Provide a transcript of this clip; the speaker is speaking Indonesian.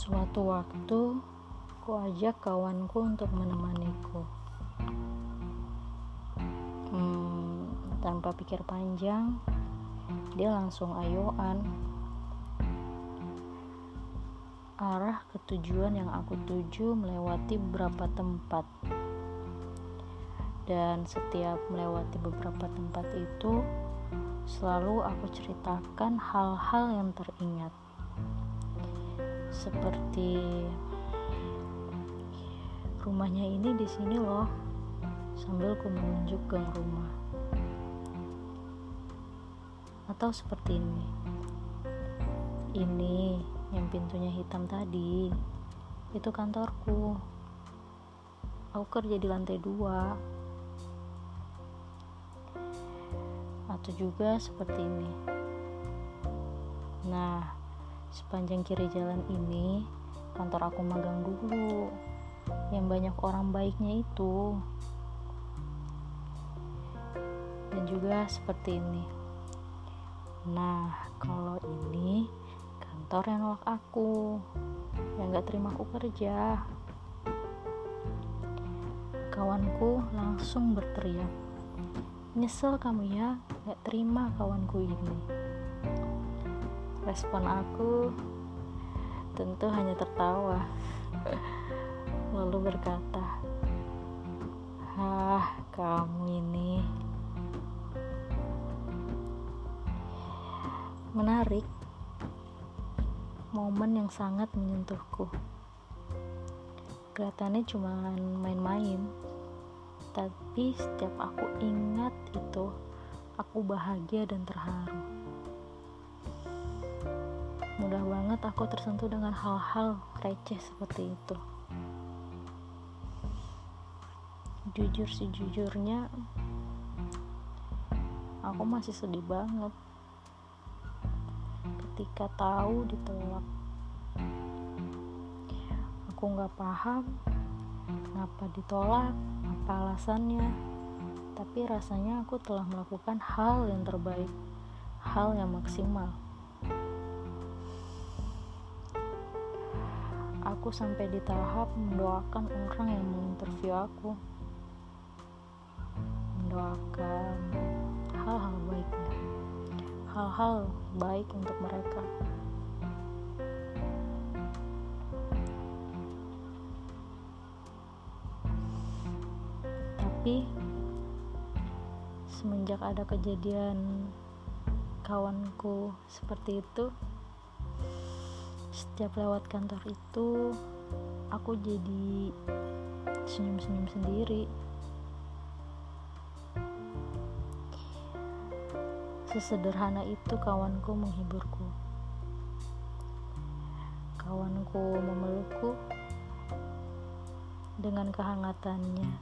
Suatu waktu, ku ajak kawanku untuk menemaniku. Hmm, tanpa pikir panjang, dia langsung ayoan. Arah ketujuan yang aku tuju melewati beberapa tempat. Dan setiap melewati beberapa tempat itu, selalu aku ceritakan hal-hal yang teringat seperti rumahnya ini di sini loh sambil ku menunjuk gang rumah. Atau seperti ini. Ini yang pintunya hitam tadi. Itu kantorku. Aku kerja di lantai dua. Atau juga seperti ini. Nah Sepanjang kiri jalan ini, kantor aku magang dulu. Yang banyak orang baiknya itu. Dan juga seperti ini. Nah, kalau ini kantor yang nolak aku, yang gak terima aku kerja. Kawanku langsung berteriak, nyesel kamu ya, gak terima kawanku ini. Respon aku tentu hanya tertawa, lalu berkata, "Hah, kamu ini menarik." Momen yang sangat menyentuhku. Kelihatannya cuma main-main, tapi setiap aku ingat itu, aku bahagia dan terharu mudah banget aku tersentuh dengan hal-hal receh seperti itu. Jujur sejujurnya aku masih sedih banget. Ketika tahu ditolak aku nggak paham kenapa ditolak apa alasannya. Tapi rasanya aku telah melakukan hal yang terbaik hal yang maksimal aku sampai di tahap mendoakan orang yang menginterview aku. Mendoakan hal-hal baiknya. Hal-hal baik untuk mereka. Tapi semenjak ada kejadian kawanku seperti itu setiap lewat kantor itu aku jadi senyum-senyum sendiri. Sesederhana itu kawanku menghiburku. Kawanku memelukku dengan kehangatannya